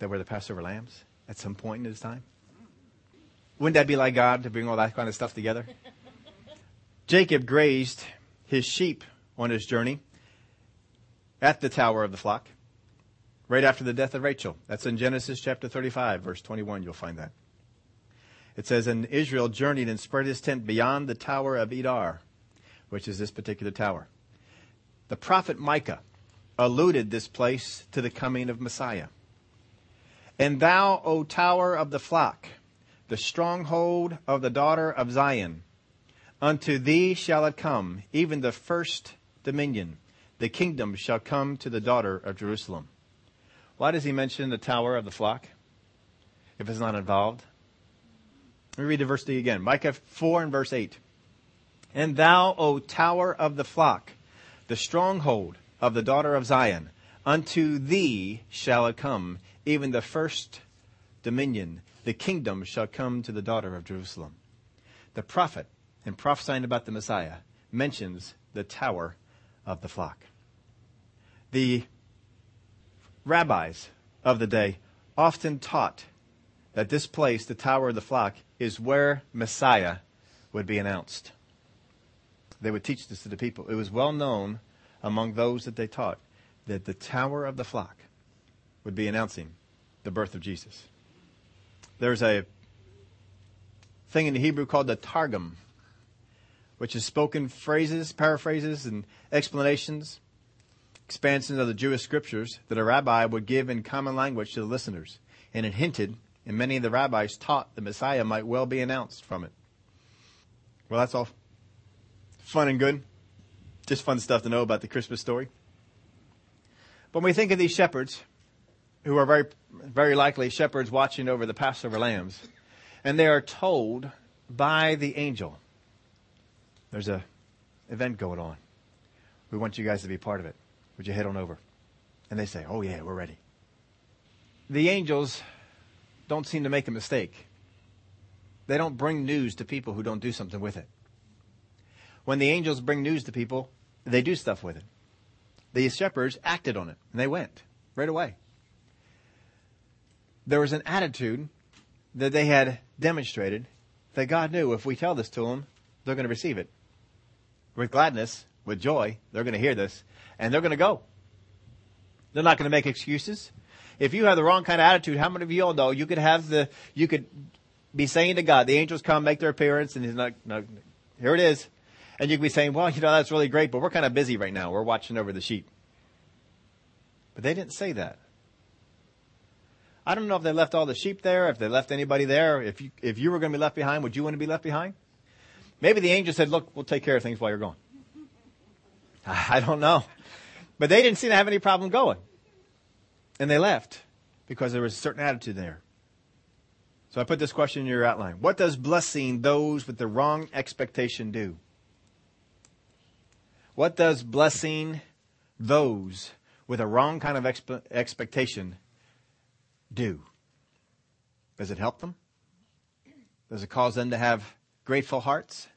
[SPEAKER 2] that were the Passover lambs at some point in his time? Wouldn't that be like God to bring all that kind of stuff together? Jacob grazed his sheep on his journey at the tower of the flock right after the death of Rachel. That's in Genesis chapter 35, verse 21. You'll find that. It says, And Israel journeyed and spread his tent beyond the tower of Edar, which is this particular tower. The prophet Micah alluded this place to the coming of Messiah. And thou, O tower of the flock, the stronghold of the daughter of Zion, unto thee shall it come, even the first dominion. The kingdom shall come to the daughter of Jerusalem. Why does he mention the tower of the flock if it's not involved? Let me read the verse again. Micah 4 and verse 8. And thou, O tower of the flock, the stronghold of the daughter of Zion, unto thee shall it come, even the first dominion. The kingdom shall come to the daughter of Jerusalem. The prophet, in prophesying about the Messiah, mentions the tower of the flock. The rabbis of the day often taught that this place, the Tower of the Flock, is where Messiah would be announced. They would teach this to the people. It was well known among those that they taught that the Tower of the Flock would be announcing the birth of Jesus. There's a thing in the Hebrew called the Targum, which is spoken phrases, paraphrases, and explanations, expansions of the Jewish scriptures that a rabbi would give in common language to the listeners. And it hinted and many of the rabbis taught the Messiah might well be announced from it. Well, that's all fun and good. Just fun stuff to know about the Christmas story. But when we think of these shepherds, who are very, very likely shepherds watching over the Passover lambs, and they are told by the angel, there's a event going on. We want you guys to be part of it. Would you head on over? And they say, oh yeah, we're ready. The angels don't seem to make a mistake. They don't bring news to people who don't do something with it. When the angels bring news to people, they do stuff with it. The shepherds acted on it and they went right away. There was an attitude that they had demonstrated that God knew if we tell this to them, they're going to receive it. With gladness, with joy, they're going to hear this and they're going to go. They're not going to make excuses if you have the wrong kind of attitude, how many of you all know you could have the, you could be saying to God, the angels come, make their appearance, and he's like, no, here it is. And you could be saying, well, you know, that's really great, but we're kind of busy right now. We're watching over the sheep. But they didn't say that. I don't know if they left all the sheep there, if they left anybody there. If you, if you were going to be left behind, would you want to be left behind? Maybe the angel said, look, we'll take care of things while you're gone. I don't know. But they didn't seem to have any problem going. And they left because there was a certain attitude there. So I put this question in your outline. What does blessing those with the wrong expectation do? What does blessing those with a wrong kind of expe- expectation do? Does it help them? Does it cause them to have grateful hearts?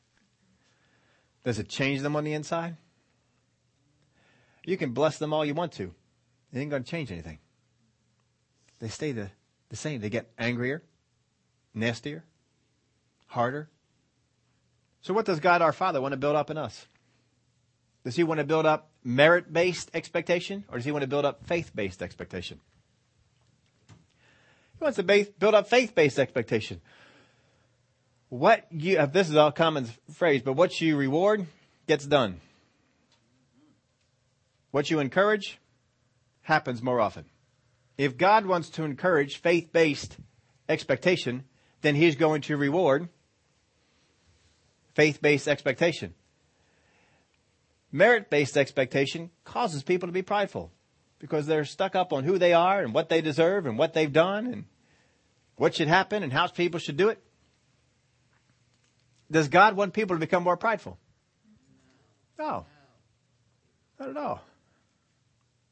[SPEAKER 2] Does it change them on the inside? You can bless them all you want to. It ain't going to change anything they stay the, the same. They get angrier, nastier, harder. So, what does God our Father want to build up in us? Does he want to build up merit based expectation or does he want to build up faith based expectation? He wants to base, build up faith based expectation. What you, this is a common phrase, but what you reward gets done. What you encourage happens more often. If God wants to encourage faith based expectation, then He's going to reward faith based expectation. Merit based expectation causes people to be prideful because they're stuck up on who they are and what they deserve and what they've done and what should happen and how people should do it. Does God want people to become more prideful? No. Not at all.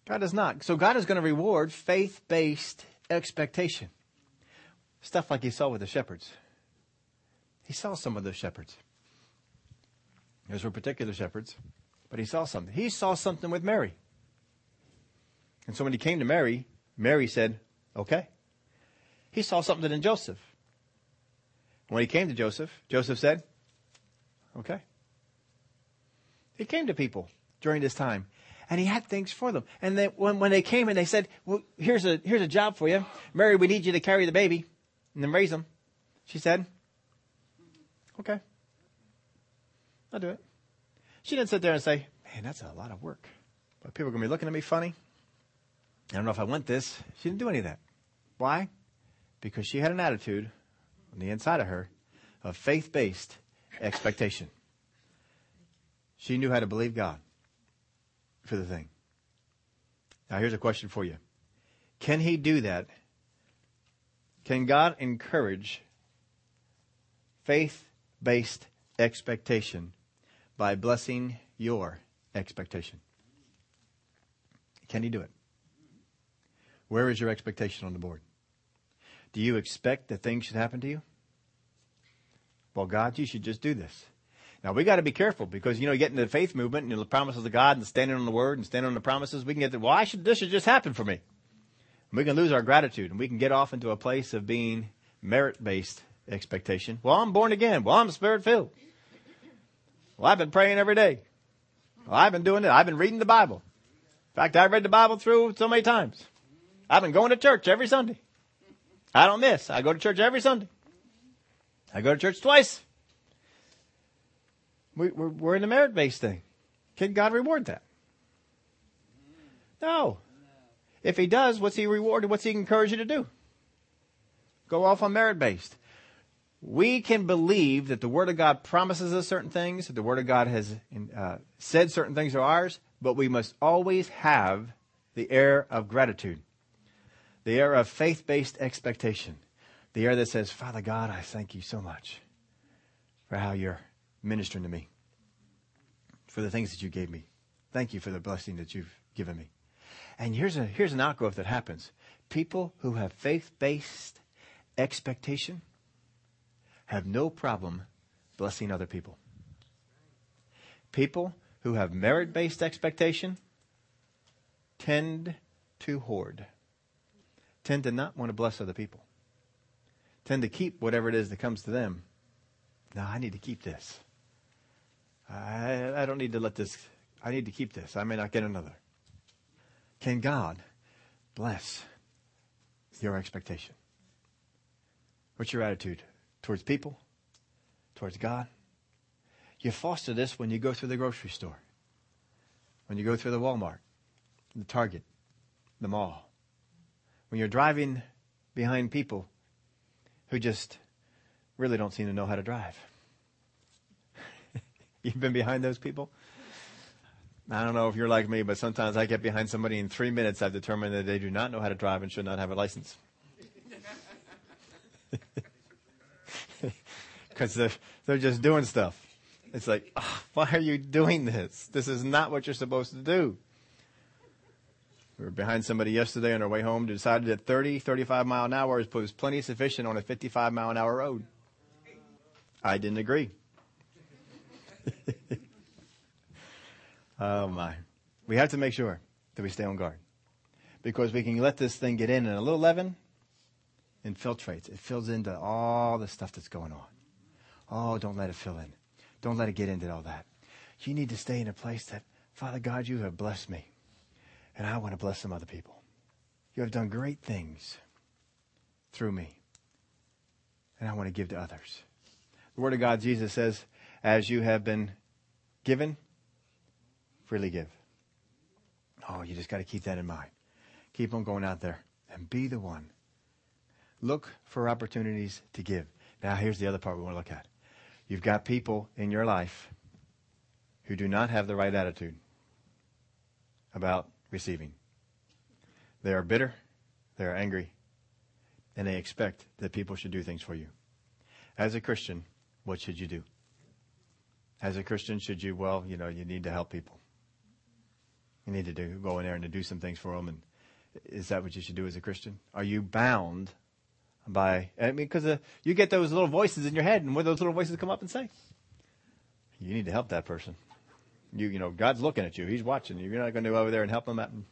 [SPEAKER 2] God does not. So God is going to reward faith based expectation. Stuff like he saw with the shepherds. He saw some of those shepherds. Those were particular shepherds, but he saw something. He saw something with Mary. And so when he came to Mary, Mary said, okay. He saw something in Joseph. When he came to Joseph, Joseph said, okay. He came to people during this time and he had things for them. And when, when they came and they said, well, here's a, here's a job for you. Mary, we need you to carry the baby and then raise him. She said, okay. I'll do it. She didn't sit there and say, man, that's a lot of work. But people are going to be looking at me funny. I don't know if I want this. She didn't do any of that. Why? Because she had an attitude on the inside of her of faith based expectation. She knew how to believe God for the thing. Now, here's a question for you Can He do that? Can God encourage faith based expectation by blessing your expectation? Can He do it? Where is your expectation on the board? Do you expect that things should happen to you? Well, God, you should just do this. Now we got to be careful because you know, getting the faith movement and the promises of God and standing on the word and standing on the promises, we can get the, well, I should, this should just happen for me. And we can lose our gratitude and we can get off into a place of being merit-based expectation. Well, I'm born again. Well, I'm spirit filled. Well, I've been praying every day. Well, I've been doing it. I've been reading the Bible. In fact, I've read the Bible through so many times. I've been going to church every Sunday. I don't miss. I go to church every Sunday. I go to church twice. We, we're, we're in the merit based thing. Can God reward that? No. If He does, what's He reward? What's He encourage you to do? Go off on merit based. We can believe that the Word of God promises us certain things, that the Word of God has uh, said certain things are ours, but we must always have the air of gratitude, the air of faith based expectation, the air that says, Father God, I thank you so much for how you're ministering to me, for the things that you gave me. Thank you for the blessing that you've given me. And here's, a, here's an outgrowth that happens. People who have faith based expectation have no problem blessing other people. People who have merit based expectation tend to hoard, tend to not want to bless other people, tend to keep whatever it is that comes to them. Now, I need to keep this. I, don't need to let this, I need to keep this. I may not get another. Can God bless your expectation? What's your attitude towards people, towards God? You foster this when you go through the grocery store, when you go through the Walmart, the Target, the mall, when you're driving behind people who just really don't seem to know how to drive. You've been behind those people? I don't know if you're like me, but sometimes I get behind somebody in three minutes. I've determined that they do not know how to drive and should not have a license. Because they're, they're just doing stuff. It's like, oh, why are you doing this? This is not what you're supposed to do. We were behind somebody yesterday on our way home, decided that 30, 35 mile an hour was plenty sufficient on a 55 mile an hour road. I didn't agree. oh my. We have to make sure that we stay on guard. Because we can let this thing get in and a little leaven infiltrates. It fills into all the stuff that's going on. Oh, don't let it fill in. Don't let it get into all that. You need to stay in a place that, Father God, you have blessed me, and I want to bless some other people. You have done great things through me, and I want to give to others. The Word of God, Jesus says, as you have been given, freely give. Oh, you just got to keep that in mind. Keep on going out there and be the one. Look for opportunities to give. Now, here's the other part we want to look at. You've got people in your life who do not have the right attitude about receiving. They are bitter, they are angry, and they expect that people should do things for you. As a Christian, what should you do? As a Christian, should you, well, you know, you need to help people. You need to do, go in there and to do some things for them. And is that what you should do as a Christian? Are you bound by, I mean, because uh, you get those little voices in your head, and what those little voices come up and say? You need to help that person. You, you know, God's looking at you. He's watching you. You're not going to go over there and help him out. And,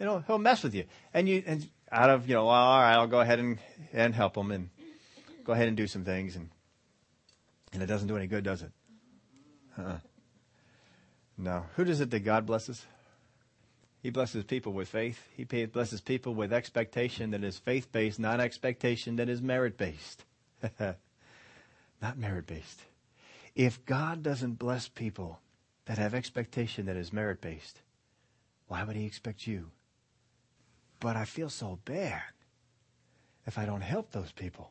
[SPEAKER 2] you know, he'll mess with you. And you, and out of, you know, well, all right, I'll go ahead and, and help him and go ahead and do some things. And, and it doesn't do any good, does it? Uh-uh. No. Who does it that God blesses? He blesses people with faith. He blesses people with expectation that is faith based, not expectation that is merit based. not merit based. If God doesn't bless people that have expectation that is merit based, why would He expect you? But I feel so bad if I don't help those people.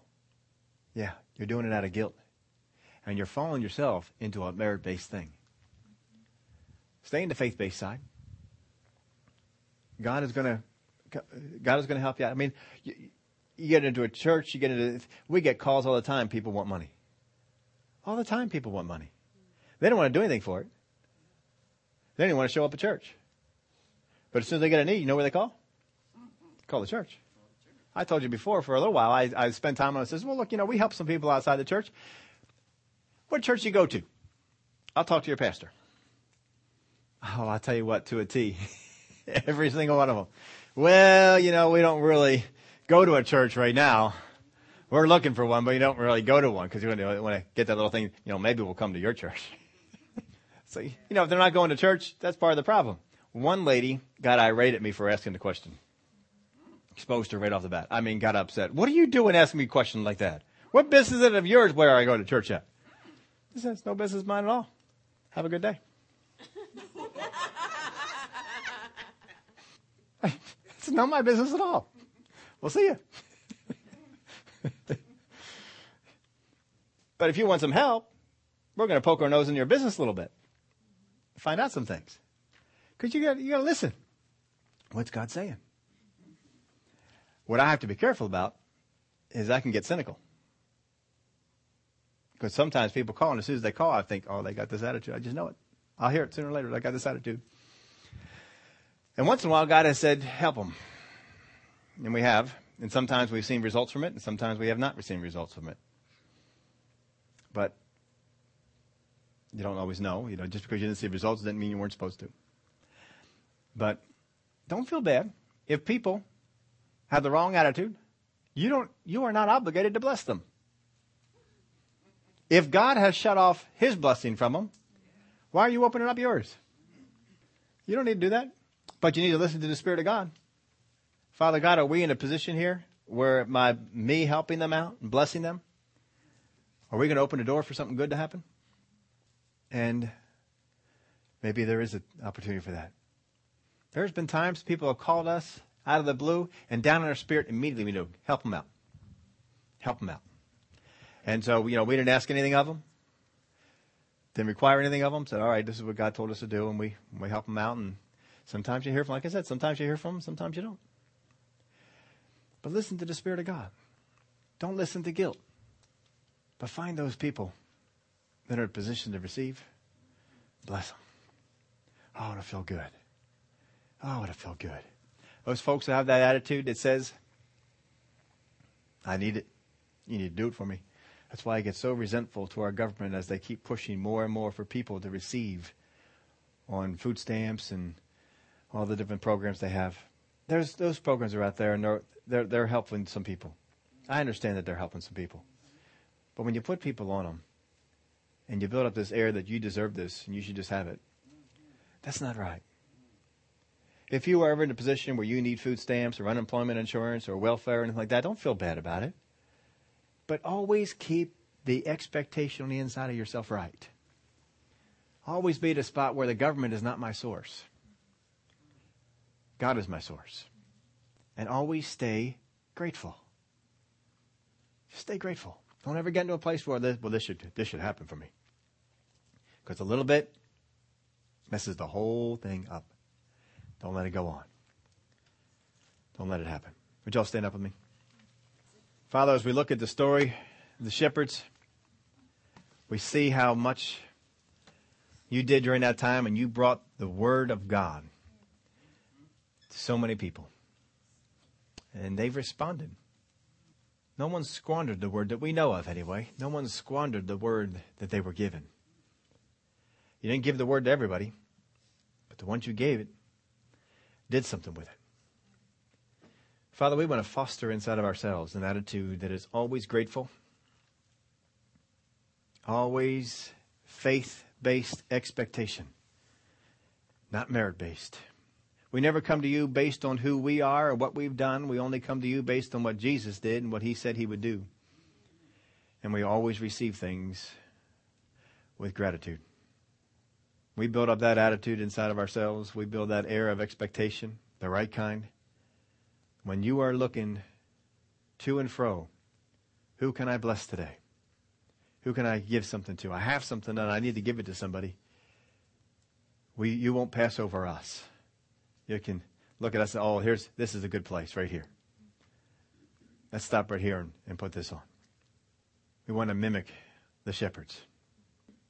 [SPEAKER 2] Yeah, you're doing it out of guilt. And you're falling yourself into a merit based thing. Stay in the faith based side. God is going to God is going to help you out. I mean, you, you, get into a church, you get into we get calls all the time. People want money. All the time, people want money. They don't want to do anything for it. They don't even want to show up at church. But as soon as they get a need, you know where they call? Call the church. I told you before, for a little while, I, I spent time on it. Says, well, look, you know, we help some people outside the church. What church do you go to? I'll talk to your pastor. Oh, I'll tell you what, to a T. Every single one of them. Well, you know, we don't really go to a church right now. We're looking for one, but you don't really go to one because you want to get that little thing, you know, maybe we'll come to your church. so, you know, if they're not going to church, that's part of the problem. One lady got irate at me for asking the question. Exposed her right off the bat. I mean, got upset. What are you doing asking me a question like that? What business is it of yours where I go to church at? He says, no business of mine at all. Have a good day. it's not my business at all. We'll see you. but if you want some help, we're going to poke our nose in your business a little bit. Find out some things. Because you got you got to listen. What's God saying? What I have to be careful about is I can get cynical. Because sometimes people call, and as soon as they call, I think, oh, they got this attitude. I just know it. I'll hear it sooner or later. They got this attitude. And once in a while, God has said, help them. And we have. And sometimes we've seen results from it, and sometimes we have not seen results from it. But you don't always know. You know, just because you didn't see results doesn't mean you weren't supposed to. But don't feel bad. If people have the wrong attitude, you don't you are not obligated to bless them. If God has shut off his blessing from them, why are you opening up yours? You don't need to do that. But you need to listen to the Spirit of God. Father God, are we in a position here where my me helping them out and blessing them? Are we going to open a door for something good to happen? And maybe there is an opportunity for that. There's been times people have called us out of the blue and down in our spirit immediately we know help them out. Help them out. And so, you know, we didn't ask anything of them. Didn't require anything of them. Said, all right, this is what God told us to do. And we, we help them out and Sometimes you hear from, like I said, sometimes you hear from them, sometimes you don't. But listen to the Spirit of God. Don't listen to guilt. But find those people that are in a position to receive. Bless them. Oh, it'll feel good. Oh, it'll feel good. Those folks that have that attitude that says, I need it. You need to do it for me. That's why I get so resentful to our government as they keep pushing more and more for people to receive on food stamps and all the different programs they have. There's those programs are out there, and they're they're they're helping some people. I understand that they're helping some people, but when you put people on them, and you build up this air that you deserve this and you should just have it, That's not right. If you are ever in a position where you need food stamps or unemployment insurance or welfare or anything like that, don't feel bad about it. But always keep the expectation on the inside of yourself right. Always be at a spot where the government is not my source. God is my source. And always stay grateful. Just stay grateful. Don't ever get into a place where this, well, this should, this should happen for me. Because a little bit messes the whole thing up. Don't let it go on. Don't let it happen. Would y'all stand up with me? Father, as we look at the story of the shepherds, we see how much you did during that time and you brought the word of God to so many people. And they've responded. No one squandered the word that we know of, anyway. No one squandered the word that they were given. You didn't give the word to everybody, but the ones you gave it did something with it. Father, we want to foster inside of ourselves an attitude that is always grateful, always faith based expectation, not merit based. We never come to you based on who we are or what we've done. We only come to you based on what Jesus did and what he said he would do. And we always receive things with gratitude. We build up that attitude inside of ourselves. We build that air of expectation, the right kind. When you are looking to and fro, who can I bless today? Who can I give something to? I have something and I need to give it to somebody. We, you won't pass over us. You can look at us and, say, oh, here's, this is a good place right here. Let's stop right here and, and put this on. We want to mimic the shepherds.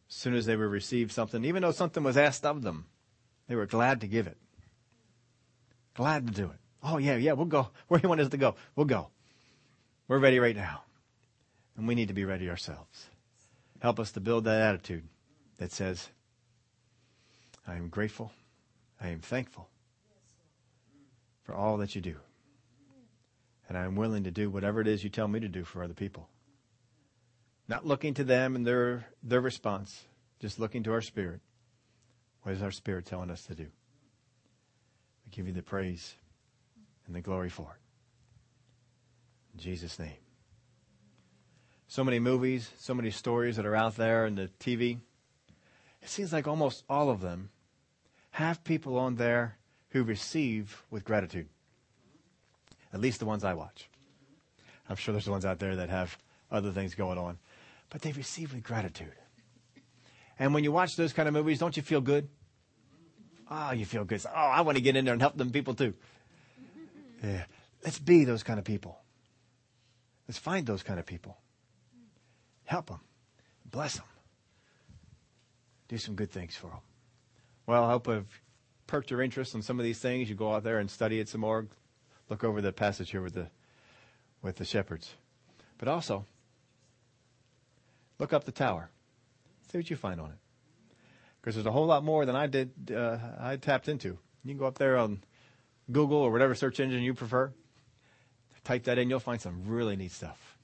[SPEAKER 2] As soon as they were received something, even though something was asked of them, they were glad to give it. Glad to do it. Oh, yeah, yeah, we'll go. Where you want us to go? We'll go. We're ready right now. And we need to be ready ourselves. Help us to build that attitude that says, I am grateful. I am thankful for all that you do. And I'm willing to do whatever it is you tell me to do for other people. Not looking to them and their, their response, just looking to our spirit. What is our spirit telling us to do? We give you the praise and the glory for it. In Jesus' name. So many movies, so many stories that are out there in the TV. It seems like almost all of them have people on there who receive with gratitude. At least the ones I watch. I'm sure there's the ones out there that have other things going on. But they receive with gratitude. And when you watch those kind of movies, don't you feel good? Oh, you feel good. Oh, I want to get in there and help them people too. Yeah. Let's be those kind of people. Let's find those kind of people. Help them. Bless them. Do some good things for them. Well, I hope I've perked your interest on some of these things, you go out there and study it some more. Look over the passage here with the with the shepherds. But also, look up the tower. See what you find on it. Because there's a whole lot more than I did. Uh, I tapped into. You can go up there on Google or whatever search engine you prefer. Type that in, you'll find some really neat stuff.